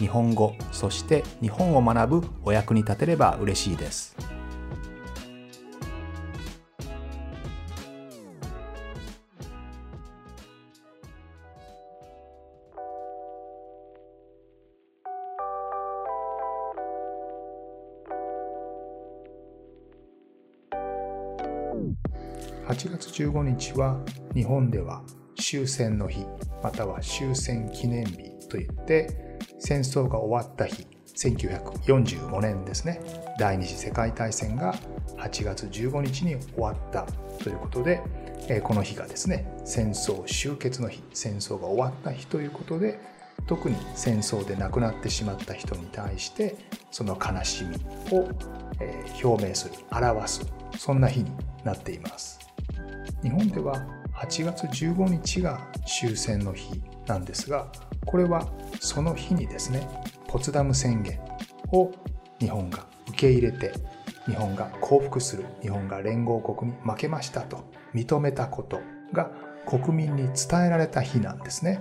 日本語そして日本を学ぶお役に立てれば嬉しいです。8月15日は日本では終戦の日または終戦記念日といって戦争が終わった日1945年ですね。第二次世界大戦が8月15日に終わったということでこの日がですね戦争終結の日戦争が終わった日ということで特に戦争で亡くなってしまった人に対してその悲しみを表明する表すそんな日になっています。日本では8月15日が終戦の日なんですがこれはその日にですねポツダム宣言を日本が受け入れて日本が降伏する日本が連合国に負けましたと認めたことが国民に伝えられた日なんですね、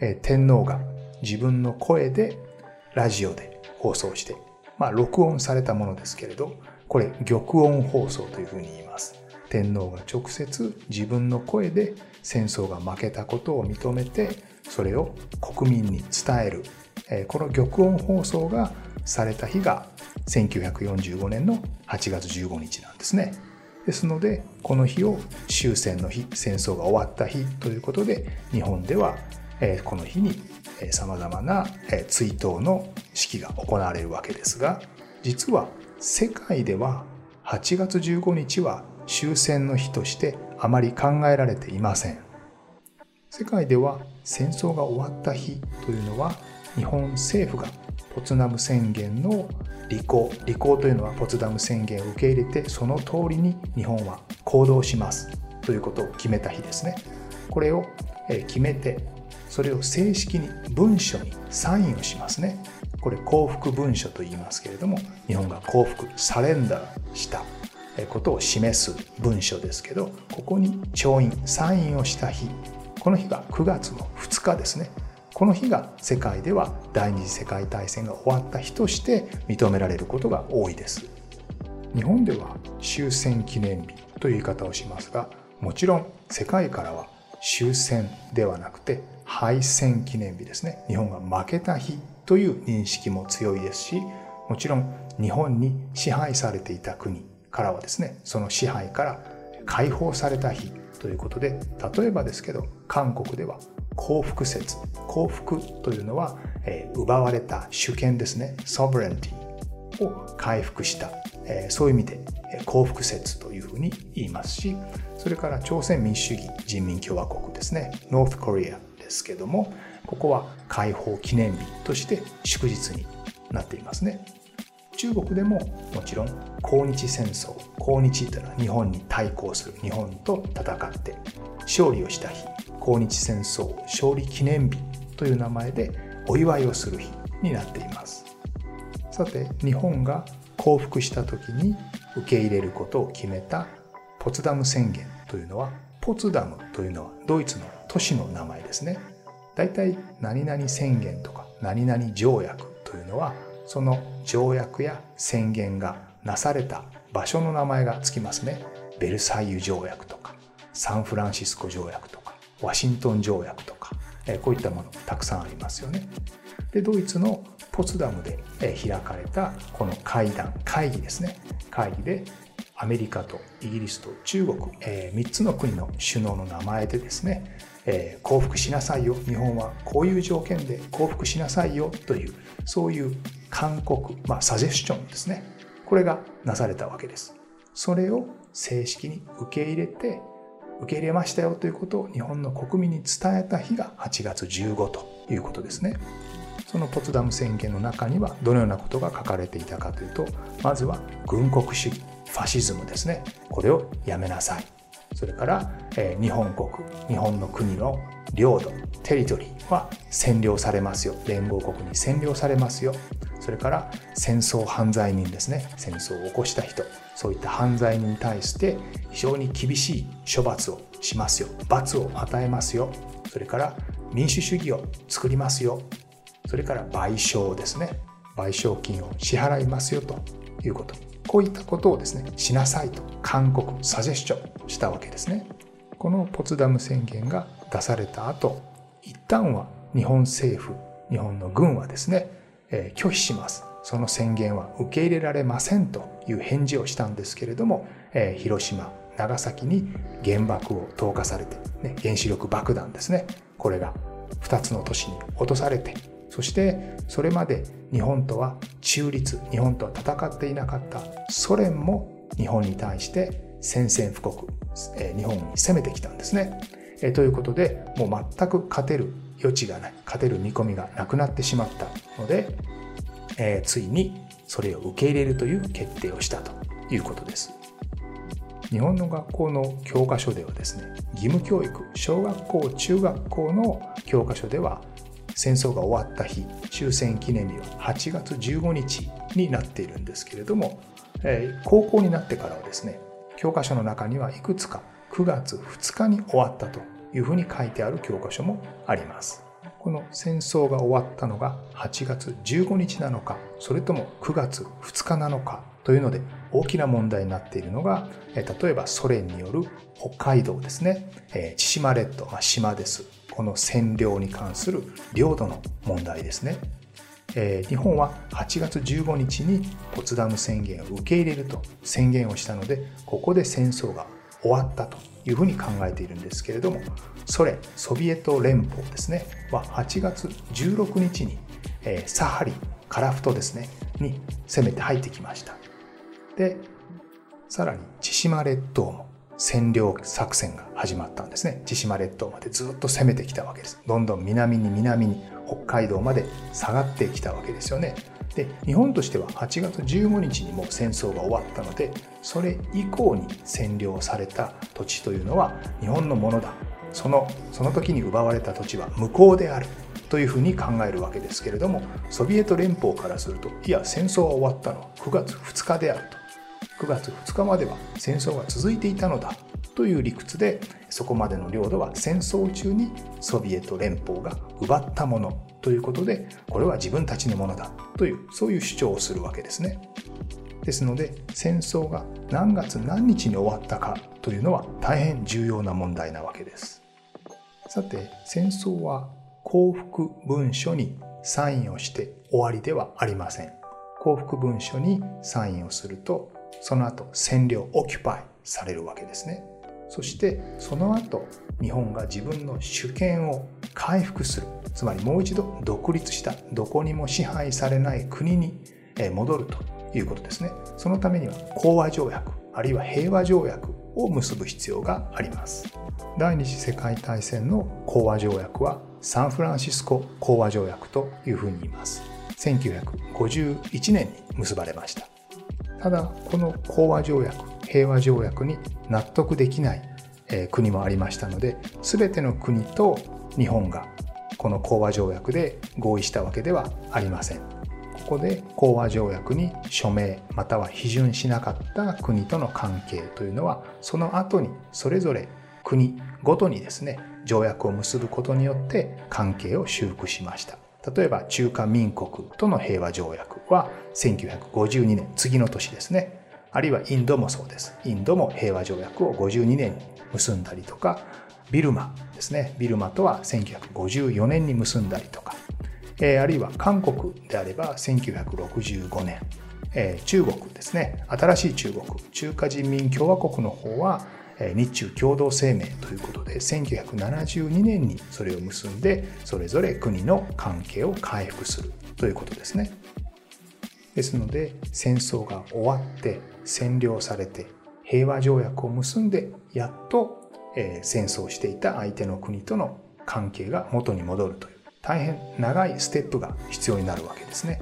え天皇が自分の声でラジオで放送してまあ録音されたものですけれどこれ玉音放送というふうに言います。天皇が直接自分の声で戦争が負けたことを認めてそれを国民に伝えるこの玉音放送がされた日が1945年の8月15日なんですね。ですのでこの日を終戦の日戦争が終わった日ということで日本ではこの日にさまざまな追悼の式が行われるわけですが実は世界では8月15日は終戦の日としてあまり考えられていません。世界では戦争が終わった日というのは日本政府がポツダム宣言の履行履行というのはポツダム宣言を受け入れてその通りに日本は行動しますということを決めた日ですね。これを決めてそれを正式に文書にサインをしますね。これ幸福文書と言いますけれども日本が幸福サレンダーした。ことを示す文書ですけどここに調印サインをした日この日が9月の2日ですね。この日が世界では第二次世界大戦が終わった日として認められることが多いです。日本では終戦記念日という言い方をしますがもちろん世界からは終戦ではなくて敗戦記念日ですね。日本が負けた日という認識も強いですしもちろん日本に支配されていた国からはですねその支配から解放された日ということで例えばですけど韓国では幸福説幸福というのは、えー、奪われた主権ですねソブレンティを回復した、えー、そういう意味で幸福説というふうに言いますしそれから朝鮮民主主義人民共和国ですねノースコリアですけどもここは解放記念日として祝日になっていますね。中国でももちろん抗日戦争抗日というのは日本に対抗する日本と戦って勝利をした日抗日戦争勝利記念日という名前でお祝いをする日になっていますさて日本が降伏した時に受け入れることを決めたポツダム宣言というのはポツダムというのはドイツの都市の名前ですねだいたい何々宣言とか何々条約というのはその条約や宣言がなされた場所の名前がつきますね。ベルサイユ条約とか、サンフランシスコ条約とか、ワシントン条約とか、こういったものたくさんありますよね。で、ドイツのポツダムで開かれたこの会談、会議ですね。会議でアメリカとイギリスと中国、え3つの国の首脳の名前でですね、え降伏しなさいよ日本はこういう条件で降伏しなさいよというそういう勧告、まあ、サジェスチョンですね。これがなされたわけです。それを正式に受け入れて、受け入れましたよということを日本の国民に伝えた日が8月15ということですね。そのポツダム宣言の中にはどのようなことが書かれていたかというとまずは軍国主義ファシズムですねこれをやめなさいそれから、えー、日本国日本の国の領土テリトリーは占領されますよ。連合国に占領されますよ。それから戦争犯罪人ですね。戦争を起こした人。そういった犯罪人に対して非常に厳しい処罰をしますよ。罰を与えますよ。それから民主主義を作りますよ。それから賠償ですね。賠償金を支払いますよということ。こういったことをですねしなさいと勧告サジェスチョンしたわけですね。このポツダム宣言が出された後一旦は日本政府日本の軍はですね、えー、拒否します。その宣言は受け入れられませんという返事をしたんですけれども、えー、広島長崎に原爆を投下されて、ね、原子力爆弾ですね。これが2つの都市に落とされてそしてそれまで日本とは中立日本とは戦っていなかったソ連も日本に対して宣戦布告、え日本に攻めてきたんですね、えということでもう全く勝てる余地がない勝てる見込みがなくなってしまったので、えついにそれを受け入れるという決定をしたということです。日本の学校の教科書ではですね義務教育小学校中学校の教科書では戦争が終わった日終戦記念日は8月15日になっているんですけれども、え、高校になってからはですね教科書の中にはいくつか9月2日に終わったというふうに書いてある教科書もあります。この戦争が終わったのが8月15日なのかそれとも9月2日なのかというので大きな問題になっているのが例えばソ連による北海道ですね。千島列島、まあ、島です。この占領に関する領土の問題ですね。え日本は8月15日にポツダム宣言を受け入れると宣言をしたのでここで戦争が終わったというふうに考えているんですけれどもソ連ソビエト連邦ですね。は8月16日に、えサハリンカラフトですね。に攻めて入ってきました。でさらに千島列島も。占領作戦が始まったんですね。千島列島までずっと攻めてきたわけです。どんどん南に南に北海道まで下がってきたわけですよね。で日本としては8月15日にも戦争が終わったのでそれ以降に占領された土地というのは日本のものだ。そのその時に奪われた土地は無効である。というふうに考えるわけですけれどもソビエト連邦からするといや戦争は終わったの。は9月2日であると。9月2日までは戦争が続いていたのだという理屈でそこまでの領土は戦争中にソビエト連邦が奪ったものということでこれは自分たちのものだというそういう主張をするわけですね。ですので戦争が何月何日に終わったかというのは大変重要な問題なわけです。さて戦争は幸福文書にサインをして終わりではありません。幸福文書にサインをするとその後占領オキュパイされるわけですね。そしてその後日本が自分の主権を回復する。つまりもう一度独立したどこにも支配されない国に戻るということですね。そのためには講和条約あるいは平和条約を結ぶ必要があります。第二次世界大戦の講和条約はサンフランシスコ講和条約というふうに言います。1951年に結ばれました。ただこの講和条約平和条約に納得できない国もありましたので全ての国と日本がこの講和条約で合意したわけではありません。ここで講和条約に署名または批准しなかった国との関係というのはその後にそれぞれ国ごとにですね条約を結ぶことによって関係を修復しました。例えば中華民国との平和条約は1952年次の年ですね。あるいはインドもそうです。インドも平和条約を52年に結んだりとかビルマですね。ビルマとは1954年に結んだりとか、えー、あるいは韓国であれば1965年、えー、中国ですね。新しい中国。中華人民共和国の方は日中共同声明ということで1972年にそれを結んでそれぞれ国の関係を回復するということですね。ですので戦争が終わって占領されて平和条約を結んでやっと、え、戦争していた相手の国との関係が元に戻るという大変長いステップが必要になるわけですね。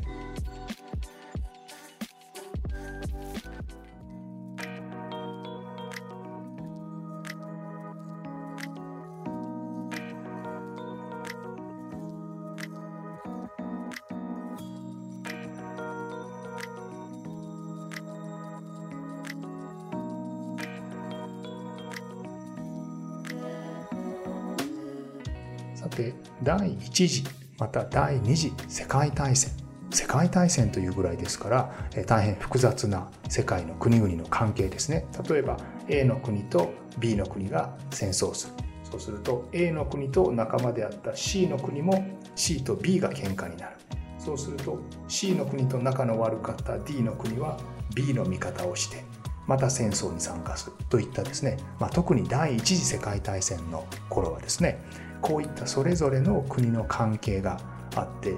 次また第2次世界大戦。世界大戦というぐらいですから大変複雑な世界の国々の関係ですね。例えば A の国と B の国が戦争する。そうすると A の国と仲間であった C の国も C と B が喧嘩になる。そうすると C の国と仲の悪かった D の国は B の味方をしてまた戦争に参加するといったですね、まあ、特に第一次世界大戦の頃はですね。こういったそれぞれの国の関係があって、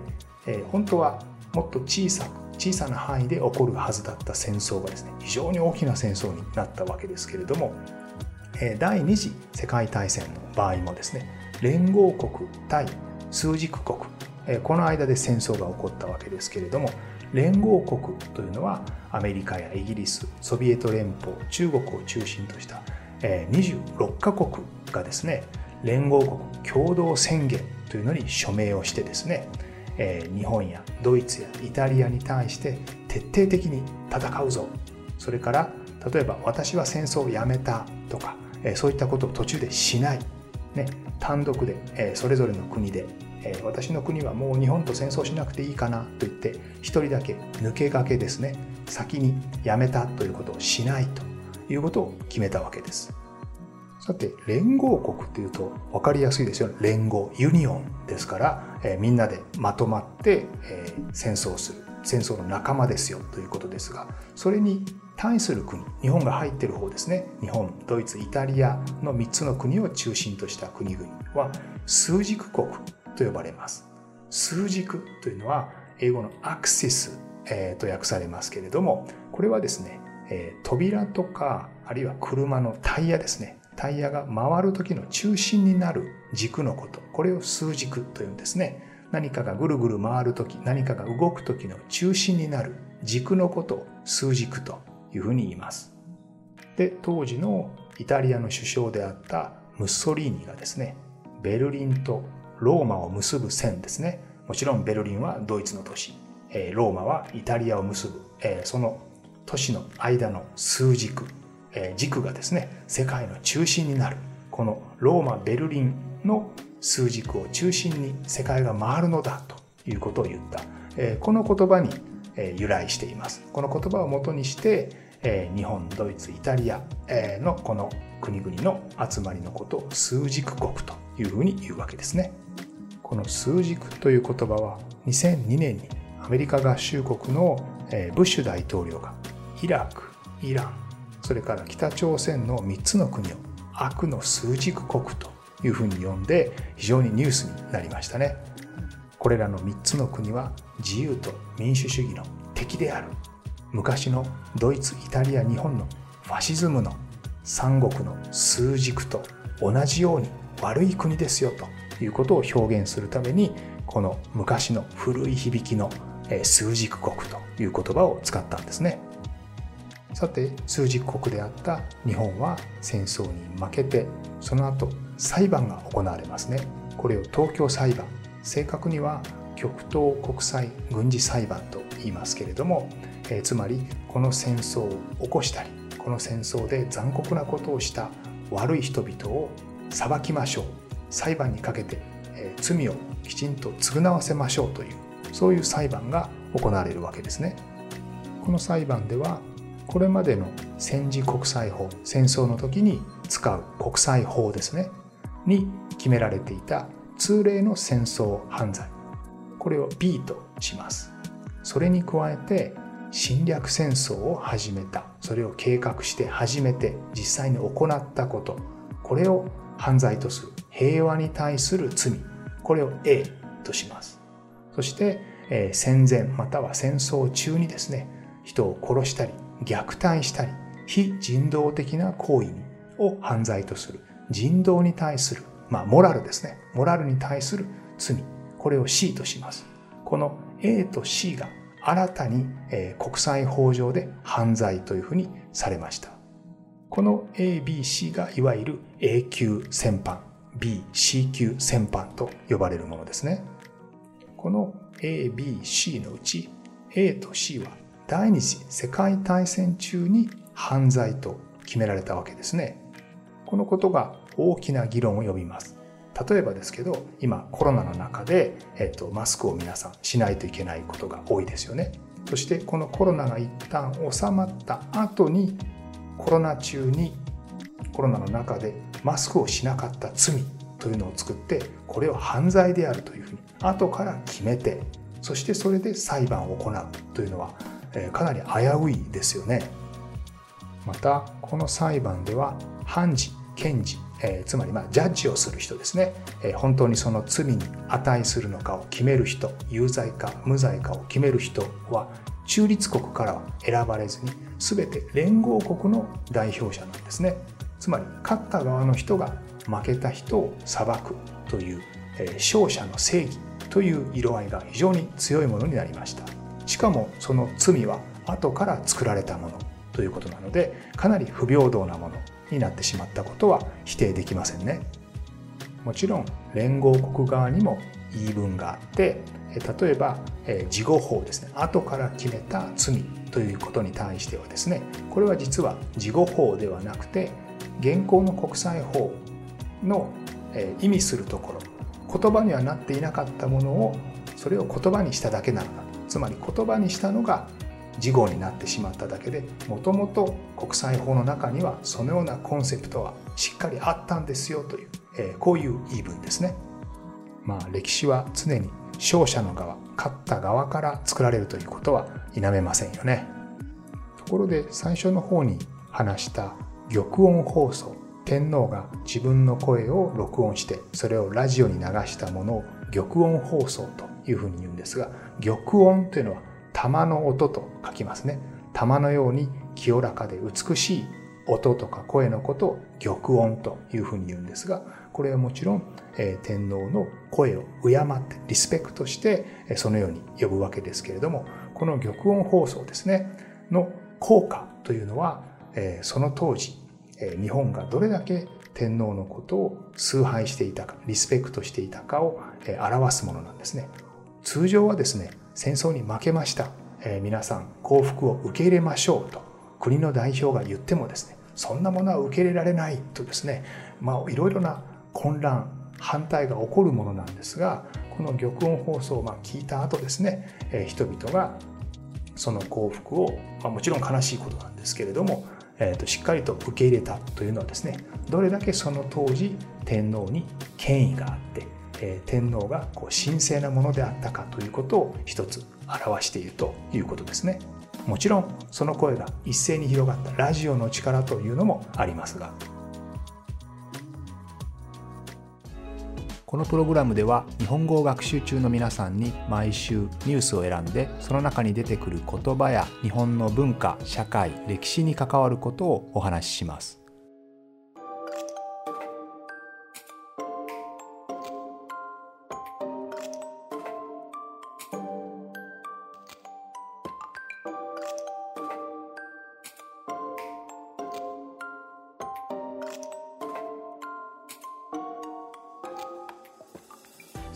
え、本当はもっと小さく小さな範囲で起こるはずだった戦争がですね非常に大きな戦争になったわけですけれども、え、第二次世界大戦の場合もですね連合国対枢軸国、え、この間で戦争が起こったわけですけれども連合国というのはアメリカやイギリスソビエト連邦中国を中心とした26カ国がですね連合国共同宣言というのに署名をしてですね、え日本やドイツやイタリアに対して徹底的に戦うぞそれから例えば私は戦争をやめたとか、えそういったことを途中でしない、ね、単独で、えそれぞれの国で、え私の国はもう日本と戦争しなくていいかなと言って一人だけ抜け駆けですね先にやめたということをしないということを決めたわけです。さて連合国っていうと分かりやすいですよ連合ユニオンですから、えー、みんなでまとまって、えー、戦争する。戦争の仲間ですよ。ということですがそれに対する国日本が入ってる方ですね。日本ドイツイタリアの3つの国を中心とした国々は枢軸国と呼ばれます。枢軸というのは英語のアクシス、えー、と訳されますけれどもこれはですね、え、扉とかあるいは車のタイヤですね。タイヤが回る時の中心になる軸のこと。これを数軸というんですね。何かがぐるぐる回る時何かが動く時の中心になる軸のことを数軸というふうに言います。で当時のイタリアの首相であったムッソリーニがですねベルリンとローマを結ぶ線ですね。もちろんベルリンはドイツの都市。ローマはイタリアを結ぶ。その都市の間の数軸。軸がですね世界の中心になる。このローマ・ベルリンの数軸を中心に世界が回るのだということを言った。この言葉に由来しています。この言葉をもとにして日本ドイツイタリアのこの国々の集まりのことを数軸国というふうに言うわけですね。この数軸という言葉は2002年にアメリカ合衆国のブッシュ大統領がイラクイランそれから北朝鮮の3つの国を悪の数軸国というふうに呼んで非常にニュースになりましたねこれらの3つの国は自由と民主主義の敵である昔のドイツイタリア日本のファシズムの三国の数軸と同じように悪い国ですよということを表現するためにこの昔の古い響きの数軸国という言葉を使ったんですね。さて数十国であった日本は戦争に負けてその後裁判が行われますね。これを東京裁判。正確には極東国際軍事裁判と言いますけれども、えー、つまりこの戦争を起こしたりこの戦争で残酷なことをした悪い人々を裁きましょう。裁判にかけて、えー、罪をきちんと償わせましょうというそういう裁判が行われるわけですね。この裁判ではこれまでの戦時国際法戦争の時に使う国際法ですねに決められていた通例の戦争犯罪。これを B とします。それに加えて侵略戦争を始めた。それを計画して始めて実際に行ったこと。これを犯罪とする平和に対する罪。これを A とします。そして、え、戦前または戦争中にですね人を殺したり虐待したり非人道的な行為を犯罪とする人道に対する、まあ、モラルですねモラルに対する罪これを C とします。この A と C が新たに国際法上で犯罪というふうにされました。この A、B、C がいわゆる A 級戦犯、B、C 級戦犯と呼ばれるものですね。この A、B、C のうち A と C は第二次世界大戦中に犯罪と決められたわけですね。このことが大きな議論を呼びます。例えばですけど、今コロナの中で、えっと、マスクを皆さんしないといけないことが多いですよね。そしてこのコロナが一旦収まった後にコロナ中にコロナの中でマスクをしなかった罪というのを作ってこれを犯罪であるというふうに後から決めてそしてそれで裁判を行うというのはかなり危ういですよね。またこの裁判では判事検事、え、つまりまジャッジをする人ですね、え、本当にその罪に値するのかを決める人有罪か無罪かを決める人は中立国からは選ばれずに全て連合国の代表者なんですね。つまり勝った側の人が負けた人を裁くという、え、勝者の正義という色合いが非常に強いものになりました。しかもその罪は後から作られたものということなのでかなり不平等なものになってしまったことは否定できませんね。もちろん連合国側にも言い分があって例えば事後法ですね。後から決めた罪ということに対してはですねこれは実は事後法ではなくて現行の国際法の意味するところ言葉にはなっていなかったものをそれを言葉にしただけなのだつまり言葉にしたのが事後になってしまっただけでもともと国際法の中にはそのようなコンセプトはしっかりあったんですよという、えー、こういう言い分ですね。まあ歴史は常に勝者の側勝った側から作られるということは否めませんよね。ところで最初の方に話した玉音放送天皇が自分の声を録音してそれをラジオに流したものを玉音放送というふうに言うんですが玉音というのは玉の音と書きますね。玉のように清らかで美しい音とか声のことを玉音というふうに言うんですが、これはもちろん、えー、天皇の声を敬ってリスペクトして、えー、そのように呼ぶわけですけれども、この玉音放送ですね、の効果というのは、えー、その当時、えー、日本がどれだけ天皇のことを崇拝していたか、リスペクトしていたかを、えー、表すものなんですね。通常はですね、戦争に負けました、えー、皆さん幸福を受け入れましょうと国の代表が言ってもですねそんなものは受け入れられないとですねまあいろいろな混乱反対が起こるものなんですがこの玉音放送をま聞いた後ですね、えー、人々がその幸福を、まあ、もちろん悲しいことなんですけれども、えー、としっかりと受け入れたというのはですねどれだけその当時天皇に権威があってえ天皇がこう神聖なものであったかということを一つ表しているということですね。もちろんその声が一斉に広がったラジオの力というのもありますがこのプログラムでは日本語を学習中の皆さんに毎週ニュースを選んでその中に出てくる言葉や日本の文化社会歴史に関わることをお話しします。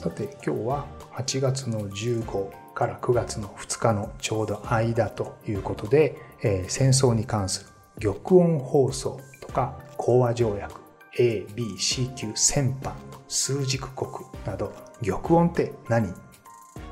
さて今日は8月の15から9月の2日のちょうど間ということで、えー、戦争に関する玉音放送とか講和条約 A、B、C 級戦犯数軸国など玉音って何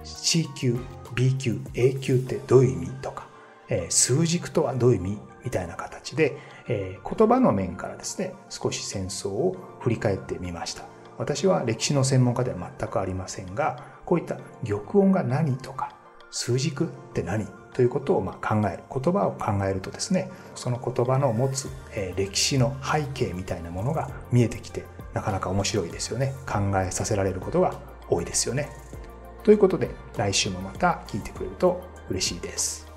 ?C 級、B 級、A 級ってどういう意味とか、えー、数軸とはどういう意味？みたいな形で、えー、言葉の面からですね少し戦争を振り返ってみました。私は歴史の専門家では全くありませんがこういった玉音が何とか数軸って何ということをま考える言葉を考えるとですねその言葉の持つ歴史の背景みたいなものが見えてきてなかなか面白いですよね。考えさせられることが多いですよね。ということで来週もまた聞いてくれると嬉しいです。